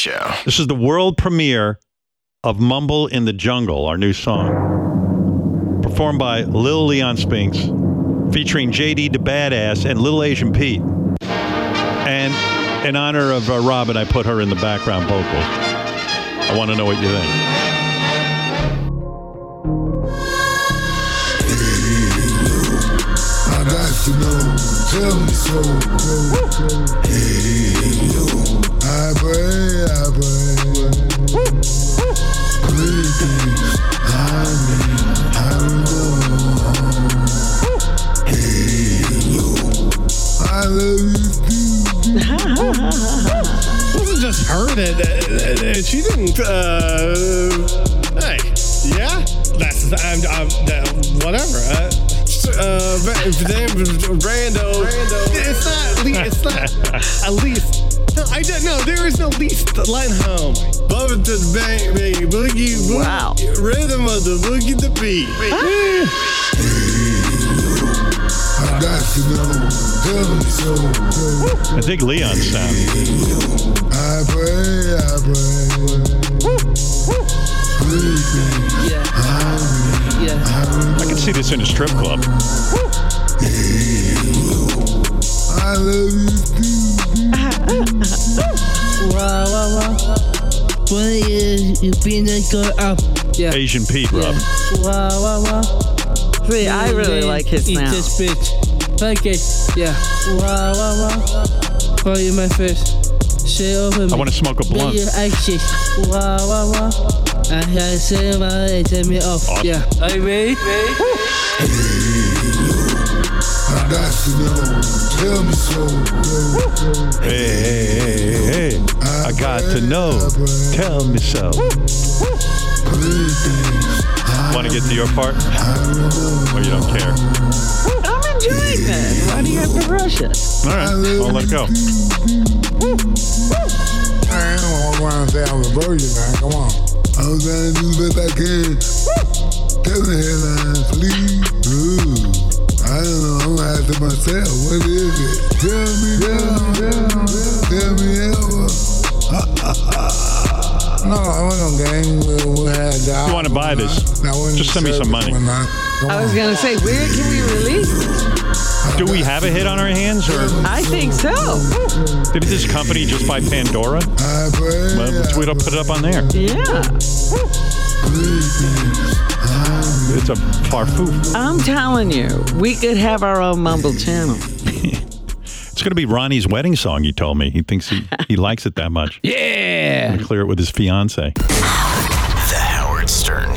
Show. This is the world premiere of Mumble in the Jungle, our new song. Performed by Lil Leon Spinks, featuring JD the Badass and Little Asian Pete. And in honor of uh, Robin, I put her in the background vocals. I want to know what you think. I got to know, tell me so. Hey, It wasn't just her that, she didn't. Uh, hey, yeah, that's I'm, I'm that, whatever. Uh, uh, Brando, Brando. It's not. It's not. At least. No, I don't know. There is no least line home. It to the bang, bang, boogie, boogie. Wow. Rhythm of the boogie, the beat. I I dig Leon's sound. I pray, I pray. Yeah. I Yeah. I can see this in a strip club. I love you. Wow, wow, wow. When you, you a girl up. Yeah. Asian Pete, Rob. Wow, wow, wow. See, I really like his Eat sound. this bitch. Okay. Yeah. Wow, wow, wow. Call you my face. Say over me. I want to smoke a Be blunt. your anxious. Wow, wow, wow. I had say my way, take me off. Awesome. Yeah. Are you? I got to know, tell me so. Hey, hey, hey, hey, hey. I got to know. Tell me so. Great things Want to get to your part? Or you don't care? I'm enjoying this. Why do you have to rush it? All right, I'll let it go. I don't want to say I'm a virgin, man. Come on. I'm trying to do the best I can. Tell me the headline, please. Ooh. I don't know. I'm gonna ask myself. What is it? Tell me, tell me, tell me no, I wasn't no game. We, we had a job. You wanna buy this, Now, just send me some money. I- was gonna say, where can we release? Do we have a hit on our hands, or I think so. did this company just buy Pandora? I pray. Well, let's we don't put it up on there. Yeah. It's a farfoof. I'm telling you, we could have our own Mumble channel. It's going to be Ronnie's wedding song. He told me he thinks he, he likes it that much. Yeah. Clear it with his fiance. The Howard Stern